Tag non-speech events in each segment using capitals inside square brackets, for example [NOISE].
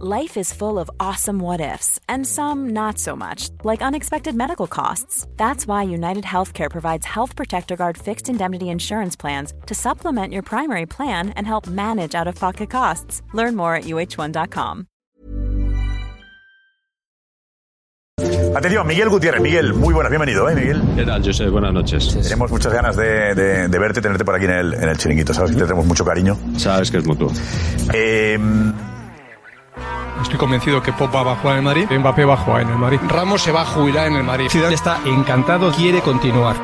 Life is full of awesome what ifs, and some not so much, like unexpected medical costs. That's why United Healthcare provides Health Protector Guard fixed indemnity insurance plans to supplement your primary plan and help manage out of pocket costs. Learn more at uh1.com. Atención, Miguel Gutiérrez. Miguel, muy buenas, bienvenido, ¿eh, Miguel? ¿Qué tal, José? Buenas noches. Tenemos muchas ganas de, de- de verte, tenerte por aquí en el, en el chiringuito, ¿sabes? Que te tenemos mucho cariño. Sabes que es mutuo. Eh, Estoy convencido que Pop va a jugar en el Madrid, Mbappé va a jugar en el Madrid, Ramos se va a jubilar en el Madrid. Zidane está encantado, quiere continuar.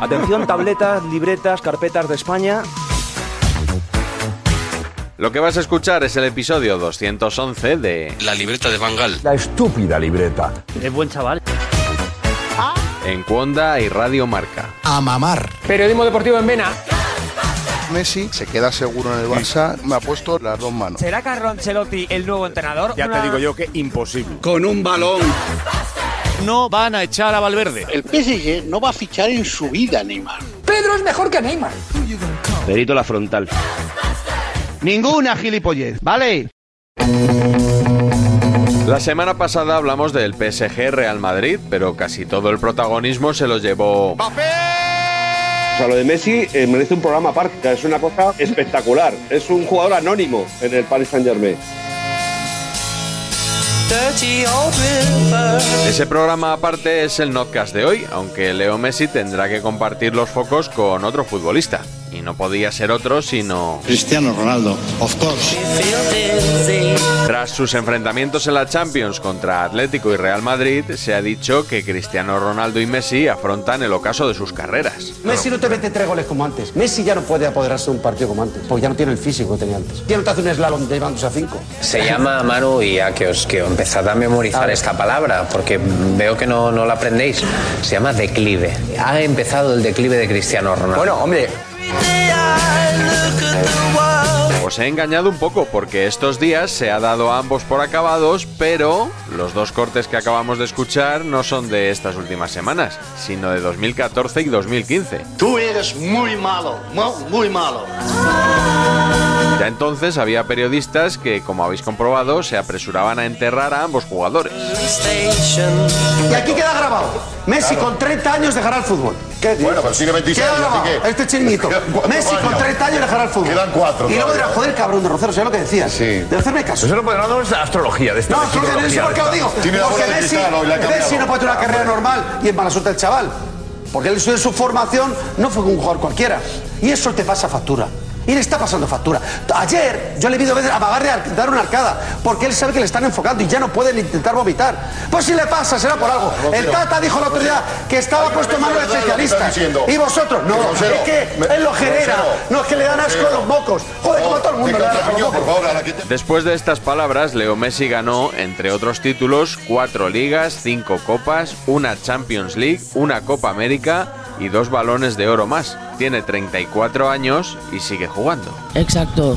Atención, tabletas, libretas, carpetas de España. Lo que vas a escuchar es el episodio 211 de La libreta de Bangal. la estúpida libreta. Es buen chaval. En Cuonda y Radio Marca. a mamar. Periodismo deportivo en Vena. Messi se queda seguro en el Barça. Me ha puesto las dos manos. ¿Será Carlo Ancelotti el nuevo entrenador? Ya te digo yo que imposible. Con un balón. No van a echar a Valverde. El PSG no va a fichar en su vida, Neymar. Perito la frontal. Ninguna gilipollez, ¿vale? La semana pasada hablamos del PSG Real Madrid, pero casi todo el protagonismo se lo llevó O sea, lo de Messi eh, merece un programa aparte. Es una cosa espectacular. Es un jugador anónimo en el Paris Saint Germain. Ese programa aparte es el Notcast de hoy, aunque Leo Messi tendrá que compartir los focos con otro futbolista. Y no podía ser otro sino... Cristiano Ronaldo, of course. Tras sus enfrentamientos en la Champions contra Atlético y Real Madrid, se ha dicho que Cristiano Ronaldo y Messi afrontan el ocaso de sus carreras. Messi no te mete tres goles como antes. Messi ya no puede apoderarse de un partido como antes, porque ya no tiene el físico que tenía antes. Ya no te hace un slalom llevándose a cinco. Se llama Manu y a que os que empezad a memorizar esta palabra, porque veo que no, no la aprendéis. Se llama declive. Ha empezado el declive de Cristiano Ronaldo. Bueno, hombre, Os he engañado un poco porque estos días se ha dado ambos por acabados, pero los dos cortes que acabamos de escuchar no son de estas últimas semanas, sino de 2014 y 2015. tú eres muy malo, mu- muy malo. Ya entonces había periodistas que, como habéis comprobado, se apresuraban a enterrar a ambos jugadores. Y aquí queda grabado. Messi con 30 años dejará el fútbol. ¿Qué Bueno, pero tiene 26, Queda así grabado. que- Este chiringuito. Messi con años. 30 años dejará el fútbol. Quedan cuatro Y luego todavía. dirá, joder, cabrón de Rocero, ¿sabes lo que decías? Sí. De hacerme caso. Eso no puede no es astrología de esta No, que no sé por qué lo digo. Tiene la Porque Messi, cristal, la Messi no puede tener una carrera normal y en mala suerte el chaval. Porque él en su formación no fue un jugador cualquiera. Y eso te pasa factura. Y le está pasando factura. Ayer yo le he visto a Magar de ar- dar una arcada porque él sabe que le están enfocando y ya no puede ni intentar vomitar. Pues si le pasa, será por algo. El Tata dijo la día que estaba puesto en manos de Rosero, ¿qué estás especialistas. Y vosotros, no, Rosero, es que él lo genera. Rosero, No, es que le dan asco Rosero. los mocos. Joder, como a todo el mundo le dan asco los mocos. Después de estas palabras, Leo Messi ganó, entre otros títulos, cuatro ligas, cinco copas, una Champions League, una Copa América y dos balones de oro más. Tiene 34 años y sigue jugando. Exacto.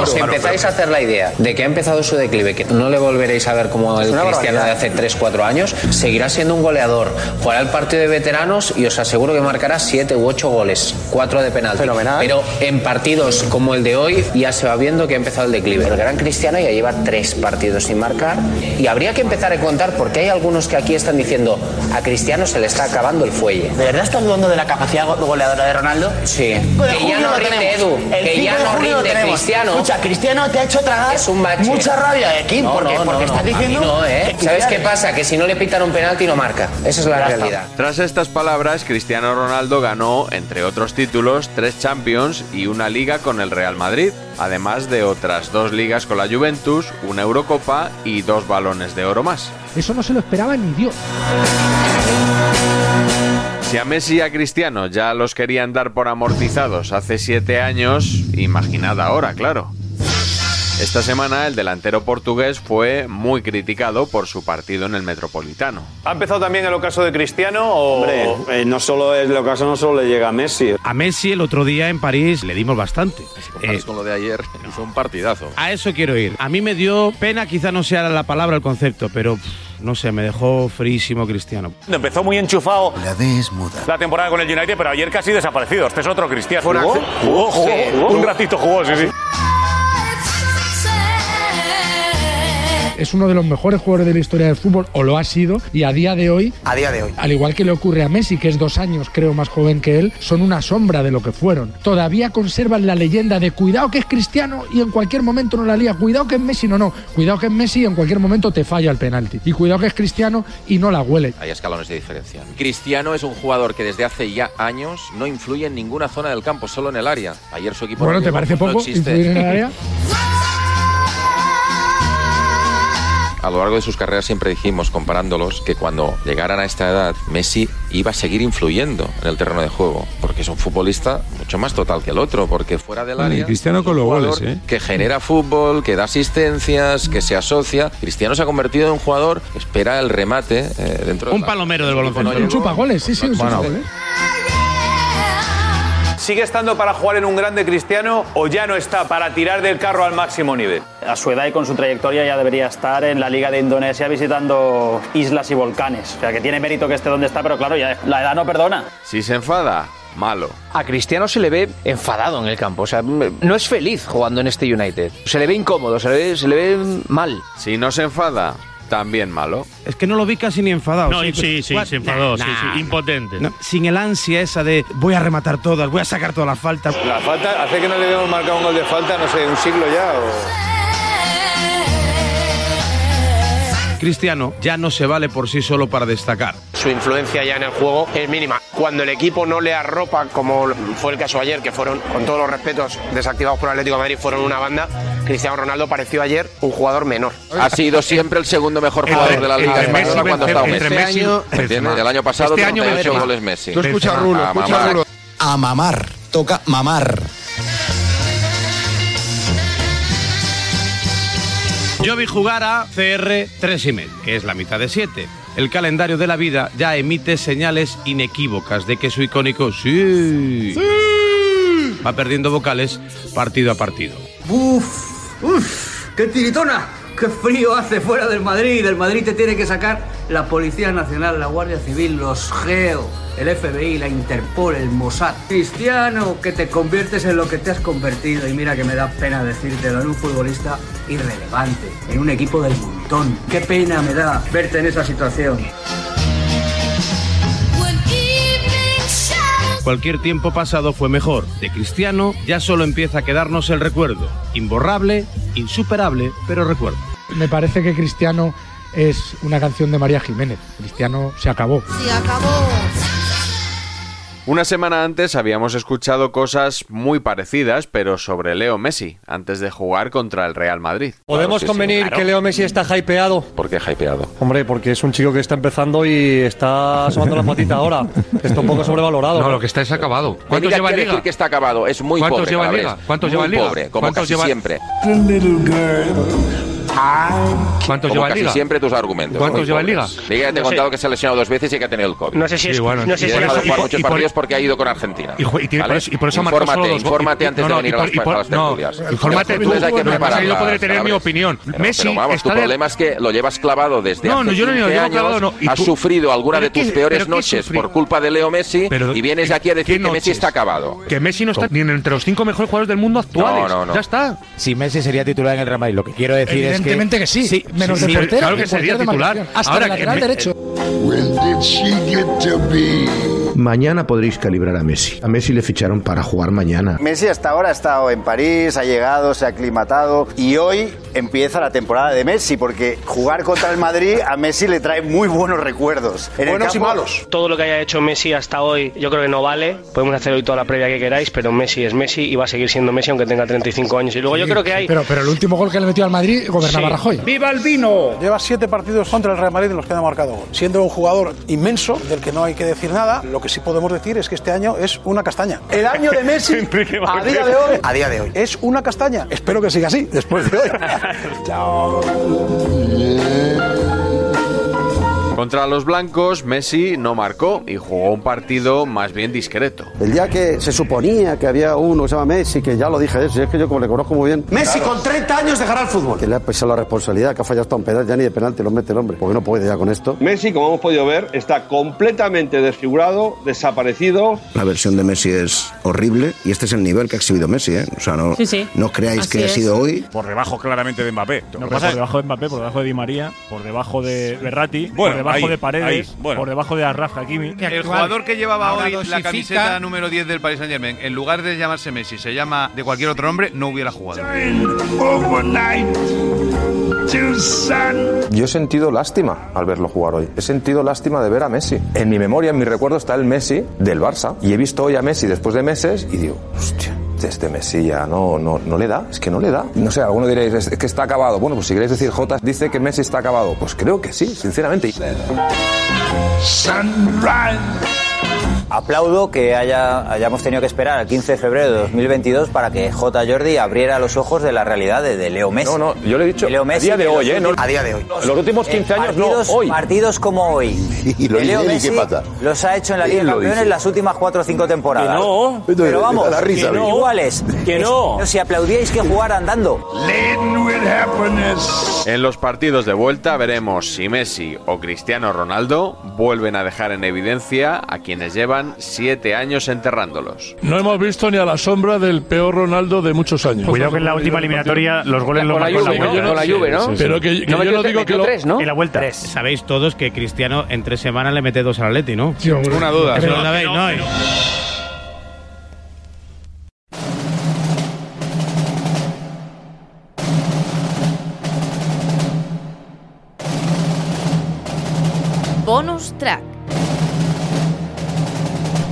Os empezáis a hacer la idea de que ha empezado su declive, que no le volveréis a ver como el Cristiano de hace 3-4 años, seguirá siendo un goleador. Jugará el partido de veteranos y os aseguro que marcará 7 u 8 goles, 4 de penalti. Fenomenal. Pero en partidos como el de hoy ya se va viendo que ha empezado el declive. El gran Cristiano ya lleva 3 partidos sin marcar y habría que empezar a contar porque hay algunos que aquí están diciendo a Cristiano se le está acabando el fuelle. ¿De verdad estás dudando de la capacidad goleadora de Ronaldo? Sí. de Que ya no lo rinde tenemos. Edu, El que 5 ya de no junio lo rinde tenemos. Cristiano. Escucha, Cristiano te ha hecho tragar Es un bache. mucha rabia de aquí No, porque, no, no, porque no, estás mí diciendo no, ¿eh? que ¿Sabes qué pasa? Que si no le pitan un penalti no marca. Esa es la está. realidad. Tras estas palabras, Cristiano Ronaldo ganó, entre otros títulos, tres Champions y una liga con el Real Madrid, además de otras dos ligas con la Juventus, una Eurocopa y dos balones de oro más. Eso no se lo esperaba ni Dios. Si a Messi y a Cristiano ya los querían dar por amortizados hace siete años, imaginad ahora, claro. Esta semana el delantero portugués fue muy criticado por su partido en el Metropolitano. ¿Ha empezado también el ocaso de Cristiano o...? Hombre, eh, no solo el ocaso no solo le llega a Messi. A Messi el otro día en París le dimos bastante. Eh, con lo de ayer, hizo un partidazo. A eso quiero ir. A mí me dio pena, quizá no sea la palabra, el concepto, pero pff, no sé, me dejó frísimo Cristiano. Empezó muy enchufado La D es muda. la temporada con el United, pero ayer casi desaparecido. Este es otro Cristiano. ¿Jugó? Jugó, jugó, jugó. jugó. Un ratito jugó, sí, sí. Es uno de los mejores jugadores de la historia del fútbol, o lo ha sido, y a día de hoy, A día de hoy. al igual que le ocurre a Messi, que es dos años creo más joven que él, son una sombra de lo que fueron. Todavía conservan la leyenda de cuidado que es cristiano y en cualquier momento no la lía, cuidado que es Messi, no, no, cuidado que es Messi y en cualquier momento te falla el penalti. Y cuidado que es cristiano y no la huele. Hay escalones de diferencia. Cristiano es un jugador que desde hace ya años no influye en ninguna zona del campo, solo en el área. Ayer su equipo Bueno, no ¿te parece no poco existe. influir en el área? [LAUGHS] A lo largo de sus carreras siempre dijimos, comparándolos, que cuando llegaran a esta edad, Messi iba a seguir influyendo en el terreno de juego, porque es un futbolista mucho más total que el otro, porque fuera del Bueno, y área... Cristiano con los goles, ¿eh? Que genera fútbol, que da asistencias, que se asocia. Cristiano se ha convertido en un jugador que espera el remate eh, dentro Un de palomero del baloncesto. Un chupagoles, sí, sí, un Bueno. ¿Sigue estando para jugar en un grande Cristiano o ya no está para tirar del carro al máximo nivel? A su edad y con su trayectoria ya debería estar en la Liga de Indonesia visitando islas y volcanes. O sea, que tiene mérito que esté donde está, pero claro, ya la edad no perdona. Si se enfada, malo. A Cristiano se le ve enfadado en el campo, o sea, no es feliz jugando en este United. Se le ve incómodo, se le ve, se le ve mal. Si no se enfada, también malo. Es que no lo vi casi ni enfadado. No, sí, sí, What? se enfadó, sí, Nah, sí, impotente. no, sin el ansia esa de voy a rematar todas, voy a sacar todas las faltas. La falta, hace que no le habíamos marcado un gol de falta, no sé, un siglo ya o... Cristiano ya no se vale por sí solo para destacar. Su influencia ya en el juego es mínima. Cuando el equipo no le arropa, como fue el caso ayer, que fueron, con todos los respetos, desactivados por Atlético de Madrid, fueron una banda, Cristiano Ronaldo pareció ayer un jugador menor. Ha sido siempre el segundo mejor jugador de la Liga Española cuando ha estado Benzema, Messi. entre Messi, Este año, Benzema. ¿entiendes? El año pasado Este año 38 Benzema. goles Messi. Tú escucha, Rulo, A escucha, mamar. Rulo. A mamar. Toca mamar. Yo vi jugar a CR 3 y medio, que es la mitad de 7. El calendario de la vida ya emite señales inequívocas de que su icónico sí, va perdiendo vocales partido a partido. Uf, uf, qué tiritona. Qué frío hace fuera del Madrid. Del Madrid te tiene que sacar la Policía Nacional, la Guardia Civil, los GEO, el FBI, la Interpol, el Mossad. Cristiano, que te conviertes en lo que te has convertido. Y mira que me da pena decírtelo, en un futbolista irrelevante, en un equipo del montón. Qué pena me da verte en esa situación. Cualquier tiempo pasado fue mejor. De Cristiano ya solo empieza a quedarnos el recuerdo. Imborrable, insuperable, pero recuerdo. Me parece que Cristiano es una canción de María Jiménez. Cristiano se acabó. Se acabó. Una semana antes habíamos escuchado cosas muy parecidas, pero sobre Leo Messi, antes de jugar contra el Real Madrid. ¿Podemos convenir que Leo Messi está hypeado? ¿Por qué hypeado? Hombre, porque es un chico que está empezando y está asomando la patita ahora. Está un poco sobrevalorado. No, lo que está es acabado. ¿Cuántos lleva liga? decir que está acabado? Es muy ¿Cuántos pobre lleva Liga? ¿Cuántos Muy lleva Liga? pobre, como ¿Cuántos casi lleva- siempre. ¿Cuántos como lleva en casi Liga? siempre tus argumentos. ¿Cuántos lleva en. Liga? Liga ya te he contado que se ha lesionado dos veces y que ha tenido el COVID. No sé si es- no sé y si ha dejado jugar muchos partidos porque ha ido con Argentina. Y, ju- y tiene- ¿Vale? por eso- y por eso ha marcado solo dos infórmate antes no, de venir a las, tertulias. infórmate tú, yo podré tener mi opinión. Pero- Messi vamos, tu problema es que lo llevas clavado desde No, hace no, yo no lo 15 llevo años, clavado, no. Has sufrido alguna ¿Pero de tus qué- peores noches por culpa de Leo Messi Pero- y vienes aquí a decir ¿qué que Messi está acabado. Que Messi no está ni entre los cinco mejores jugadores del mundo actuales. No, no, no. Ya está. Si Messi sería titular en el Real Madrid, lo que quiero decir es que. Evidentemente que sí, menos de sí, portero. claro que sería titular. Hasta Ahora el que lateral me- derecho. Mañana podréis calibrar a Messi. A Messi le ficharon para jugar mañana. Messi hasta ahora ha estado en París, ha llegado, se ha aclimatado y hoy empieza la temporada de Messi porque jugar contra el Madrid a Messi le trae muy buenos recuerdos. En el campo- Todo lo que haya hecho Messi hasta hoy, yo creo que no vale. Podemos hacer hoy toda la previa que queráis, pero Messi es Messi y va a seguir siendo Messi aunque tenga 35 años. Y luego yo creo que hay. Pero, pero el último gol que le metió al Madrid gobernaba Sí. Rajoy. ¡Viva el vino! Lleva siete partidos contra el Real Madrid en los que no ha marcado gol. Siendo un jugador inmenso, del que no hay que decir nada, lo que que sí podemos decir es que este año es una castaña. El año de Messi, [LAUGHS] a día de hoy, a día de hoy, es una castaña. Espero que siga así después de hoy. [LAUGHS] Chao. Contra los blancos, Messi no marcó y jugó un partido más bien discreto. El día que se suponía que había uno que se llama Messi, que ya lo dije eso, es que yo como le conozco muy bien. Messi con 30 años dejará el fútbol. Que le ha pesado la responsabilidad, que ha fallado hasta un penal, ya ni de penalti lo mete el hombre, porque no puede ya con esto. Messi, como hemos podido ver, está completamente desfigurado, desaparecido. La versión de Messi es horrible y este es el nivel que ha exhibido Messi, ¿eh? O sea, no, Sí, sí. no creáis Así que ha es. sido hoy. Por debajo claramente de Mbappé. No, por debajo de Mbappé, por debajo de Di María, por debajo de Berratti, Bueno, por debajo ahí, de Paredes, ahí, bueno. por debajo de Arraf Hakimi. El jugador que llevaba Ahora hoy la camiseta número 10 del Paris Saint Germain, en lugar de llamarse Messi, se llama de cualquier otro nombre, no hubiera jugado. Yo he sentido lástima al verlo jugar hoy. He sentido lástima de ver a Messi. En mi memoria, en mi recuerdo está el Messi del Barça. Y he visto hoy a Messi después de meses y digo, hostia, este Messi ya no, no, no le da. Es que no le da. No sé, alguno diréis, es que está acabado. Bueno, pues si queréis decir J, dice que Messi está acabado. Pues creo que sí, sinceramente. Aplaudo que haya, hayamos tenido que esperar al 15 de febrero de 2022 para que J. Jordi abriera los ojos de la realidad de, de Leo Messi. No, no, yo le he dicho Leo a día de hoy, los ¿eh? No- últimos- a día de hoy. Los últimos 15 años, no, partidos, hoy. Partidos como hoy. [LAUGHS] ¿Y lo Leo Messi pasa? los ha hecho en la Liga de Campeones dice. las últimas 4 o 5 temporadas. Que no. Pero vamos, la risa, que ¿ves? iguales. Que no. Si aplaudíais que jugara andando. En los partidos de vuelta veremos si Messi o Cristiano Ronaldo vuelven a dejar en evidencia a quienes llevan siete años enterrándolos. No hemos visto ni a la sombra del peor Ronaldo de muchos años. Cuidado que en la última eliminatoria los goles los Con la marcó Juve, ¿no? Con la Juve, ¿no? Pero que, que No yo no digo que tres, ¿no? En la vuelta. Sabéis todos que Cristiano en tres semanas le mete dos al Atleti, ¿no? Una duda. ¿no?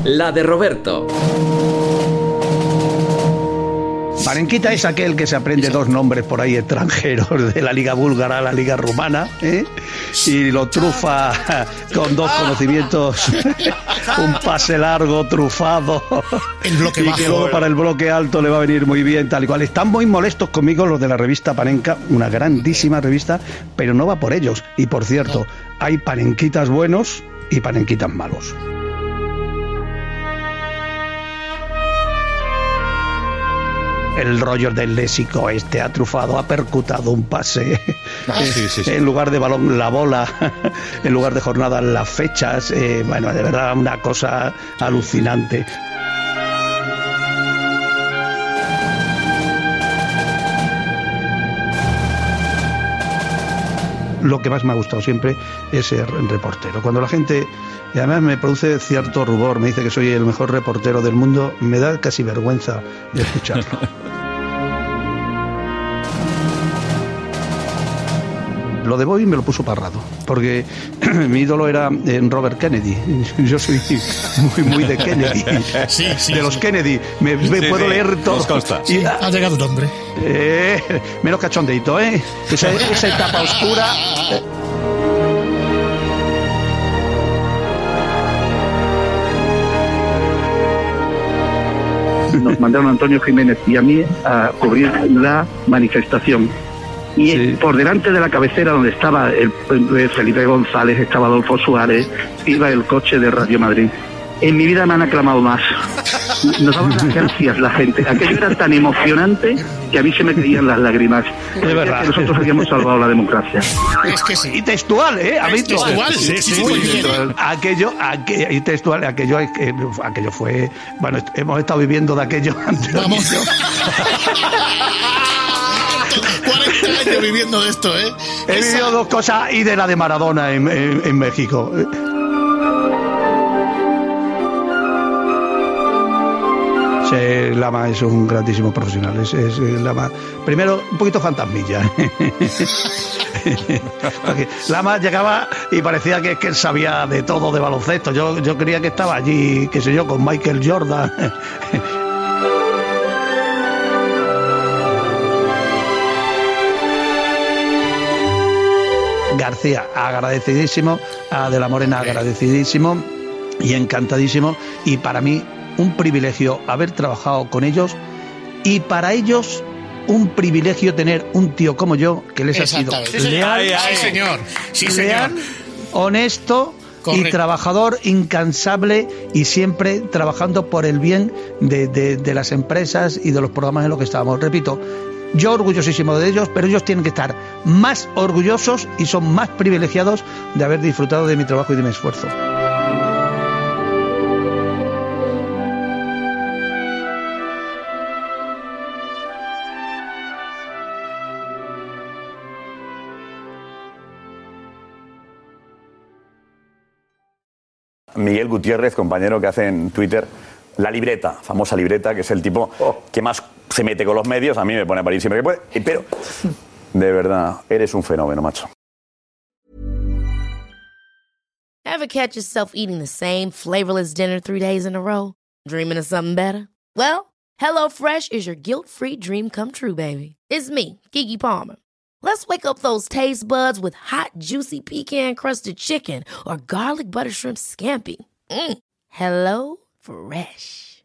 La de Roberto. Parenquita es aquel que se aprende dos nombres por ahí extranjeros de la liga búlgara a la liga rumana ¿eh? y lo trufa con dos conocimientos, [LAUGHS] un pase largo, trufado El bloque y que bajo. luego para el bloque alto le va a venir muy bien tal y cual. Están muy molestos conmigo los de la revista Panenka, una grandísima revista, pero no va por ellos. Y por cierto, hay panenquitas buenos y panenquitas malos. El rollo del léxico este ha trufado, ha percutado un pase. Ah, sí, sí, sí. En lugar de balón, la bola. En lugar de jornadas, las fechas. Eh, bueno, de verdad, una cosa alucinante. Lo que más me ha gustado siempre es ser reportero. Cuando la gente, y además me produce cierto rubor, me dice que soy el mejor reportero del mundo, me da casi vergüenza de escucharlo. [LAUGHS] Lo de Boy me lo puso parrado, porque [CLEARS THROAT] mi ídolo era eh, Robert Kennedy. [LAUGHS] Yo soy muy, muy de Kennedy. [LAUGHS] Sí, sí, de los sí. Kennedy. Me, me Sí, puedo sí, leer todo. nos consta. Y- Sí, ha llegado un hombre. Eh, menos cachondeito, ¿eh? Esa, esa etapa oscura. eh, nos mandaron a Antonio Jiménez y a mí a cubrir la manifestación. Y por delante de la cabecera donde estaba el, el Felipe González, estaba Adolfo Suárez, iba el coche de Radio Madrid. En mi vida me han aclamado más. Nos daban las gracias la gente. Aquello era tan emocionante que a mí se me caían las lágrimas. Es verdad. Que nosotros habíamos salvado la democracia. Es que sí. Y textual, ¿eh? ¿Ha visto? textual, sí, sí, muy. Aquello, aquello, y textual, aquello, aquello fue. Bueno, hemos estado viviendo de aquello [LAUGHS] antes. Vamos. [LAUGHS] 40 años viviendo de esto, ¿eh? He vivido dos cosas y de la de Maradona en, en- en México. Sí, Lama es un grandísimo profesional. Es, es, eh, Lama. Primero, un poquito fantasmilla. [LAUGHS] Porque Lama llegaba y parecía que, que él sabía de todo de baloncesto. Yo, yo creía que estaba allí, qué sé yo, con Michael Jordan. García, agradecidísimo. A De la Morena, agradecidísimo. y encantadísimo. Y para mí, un privilegio haber trabajado con ellos y para ellos un privilegio tener un tío como yo que les ha sido. Sí, señor. leal, Ay, ay, Sí, señor. Sí, señor. honesto y trabajador incansable y siempre trabajando por el bien de, de- de las empresas y de los programas en los que estábamos. Repito, yo orgullosísimo de ellos, pero ellos tienen que estar más orgullosos y son más privilegiados de haber disfrutado de mi trabajo y de mi esfuerzo. Miguel Gutiérrez, compañero que hace en Twitter la libreta, famosa libreta, que es el tipo que más se mete con los medios. A mí me pone a parir siempre que puede. Pero, de verdad, eres un fenómeno, macho. Ever catch yourself eating the same flavorless dinner three days in a row? Dreaming of something better? Well, HelloFresh is your guilt-free dream come true, baby. It's me, Kiki Palmer. Let's wake up those taste buds with hot, juicy pecan-crusted chicken or garlic butter shrimp scampi. Mm. Hello Fresh.